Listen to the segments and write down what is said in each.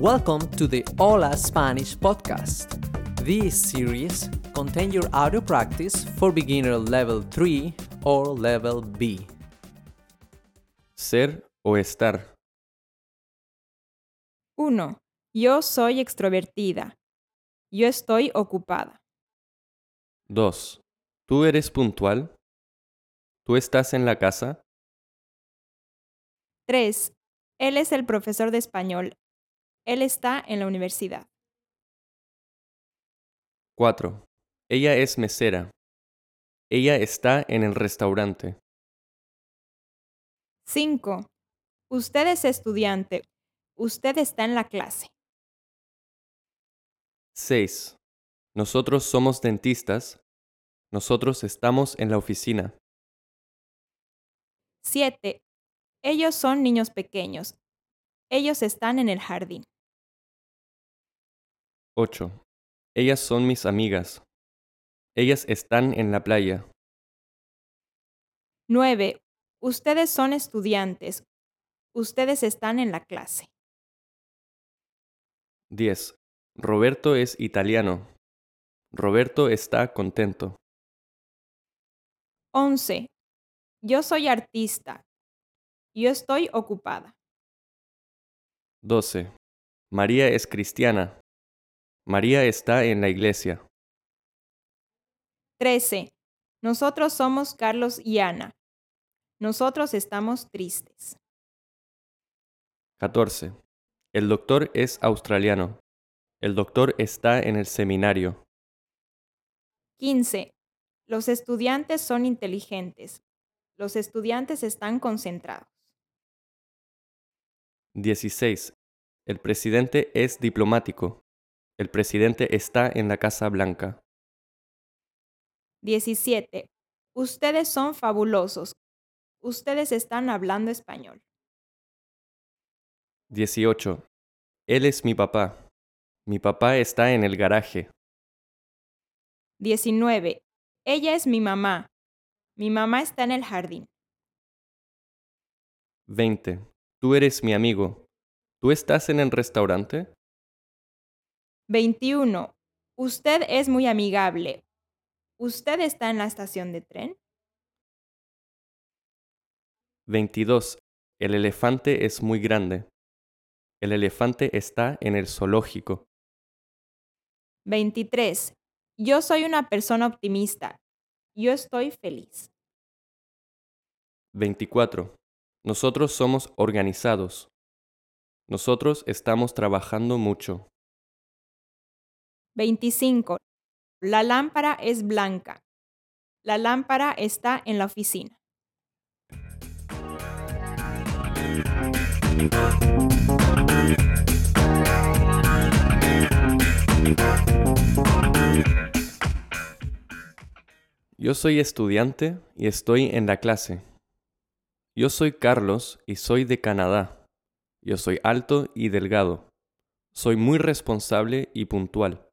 Welcome to the Hola Spanish podcast. This series contains your audio practice for beginner level 3 or level B. Ser o estar. 1. Yo soy extrovertida. Yo estoy ocupada. 2. ¿Tú eres puntual? ¿Tú estás en la casa? 3. Él es el profesor de español. Él está en la universidad. 4. Ella es mesera. Ella está en el restaurante. 5. Usted es estudiante. Usted está en la clase. 6. Nosotros somos dentistas. Nosotros estamos en la oficina. 7. Ellos son niños pequeños. Ellos están en el jardín. 8. Ellas son mis amigas. Ellas están en la playa. 9. Ustedes son estudiantes. Ustedes están en la clase. 10. Roberto es italiano. Roberto está contento. 11. Yo soy artista. Yo estoy ocupada. 12. María es cristiana. María está en la iglesia. 13. Nosotros somos Carlos y Ana. Nosotros estamos tristes. 14. El doctor es australiano. El doctor está en el seminario. 15. Los estudiantes son inteligentes. Los estudiantes están concentrados. 16. El presidente es diplomático. El presidente está en la Casa Blanca. 17. Ustedes son fabulosos. Ustedes están hablando español. 18. Él es mi papá. Mi papá está en el garaje. 19. Ella es mi mamá. Mi mamá está en el jardín. 20. Tú eres mi amigo. ¿Tú estás en el restaurante? 21. Usted es muy amigable. ¿Usted está en la estación de tren? 22. El elefante es muy grande. El elefante está en el zoológico. 23. Yo soy una persona optimista. Yo estoy feliz. 24. Nosotros somos organizados. Nosotros estamos trabajando mucho. 25. La lámpara es blanca. La lámpara está en la oficina. Yo soy estudiante y estoy en la clase. Yo soy Carlos y soy de Canadá. Yo soy alto y delgado. Soy muy responsable y puntual.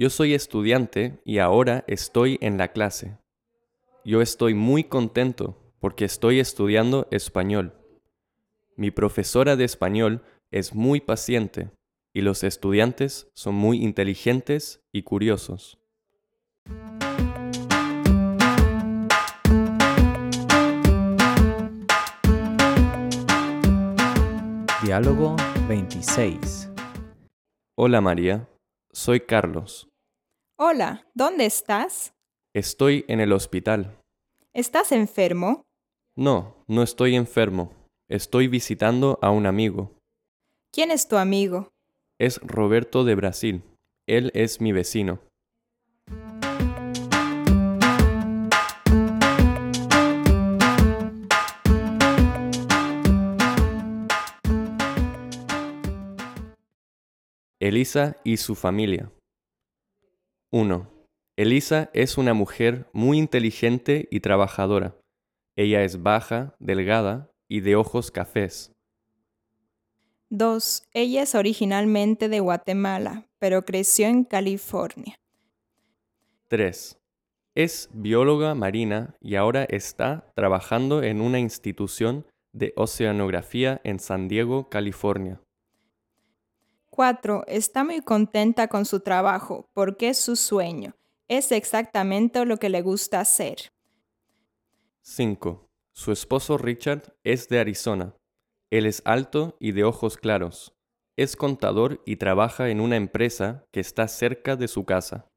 Yo soy estudiante y ahora estoy en la clase. Yo estoy muy contento porque estoy estudiando español. Mi profesora de español es muy paciente y los estudiantes son muy inteligentes y curiosos. Diálogo 26. Hola María, soy Carlos. Hola, ¿dónde estás? Estoy en el hospital. ¿Estás enfermo? No, no estoy enfermo. Estoy visitando a un amigo. ¿Quién es tu amigo? Es Roberto de Brasil. Él es mi vecino. Elisa y su familia. 1. Elisa es una mujer muy inteligente y trabajadora. Ella es baja, delgada y de ojos cafés. 2. Ella es originalmente de Guatemala, pero creció en California. 3. Es bióloga marina y ahora está trabajando en una institución de oceanografía en San Diego, California. 4. Está muy contenta con su trabajo porque es su sueño. Es exactamente lo que le gusta hacer. 5. Su esposo Richard es de Arizona. Él es alto y de ojos claros. Es contador y trabaja en una empresa que está cerca de su casa.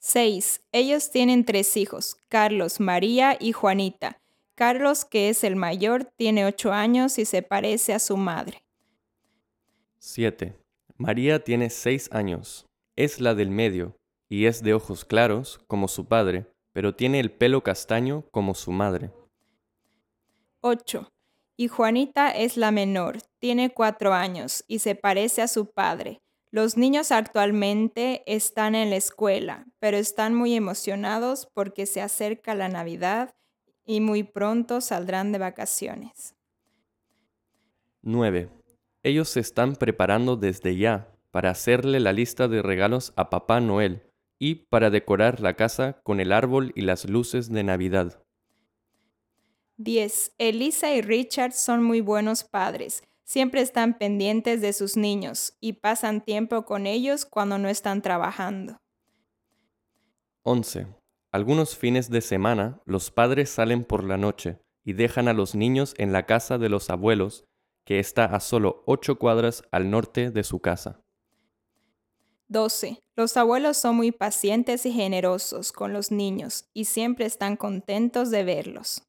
6. Ellos tienen tres hijos, Carlos, María y Juanita. Carlos, que es el mayor, tiene 8 años y se parece a su madre. 7. María tiene 6 años. Es la del medio y es de ojos claros como su padre, pero tiene el pelo castaño como su madre. 8. Y Juanita es la menor, tiene cuatro años y se parece a su padre. Los niños actualmente están en la escuela, pero están muy emocionados porque se acerca la Navidad y muy pronto saldrán de vacaciones. 9. Ellos se están preparando desde ya para hacerle la lista de regalos a Papá Noel y para decorar la casa con el árbol y las luces de Navidad. 10. Elisa y Richard son muy buenos padres. Siempre están pendientes de sus niños y pasan tiempo con ellos cuando no están trabajando. 11. Algunos fines de semana los padres salen por la noche y dejan a los niños en la casa de los abuelos, que está a solo ocho cuadras al norte de su casa. 12. Los abuelos son muy pacientes y generosos con los niños y siempre están contentos de verlos.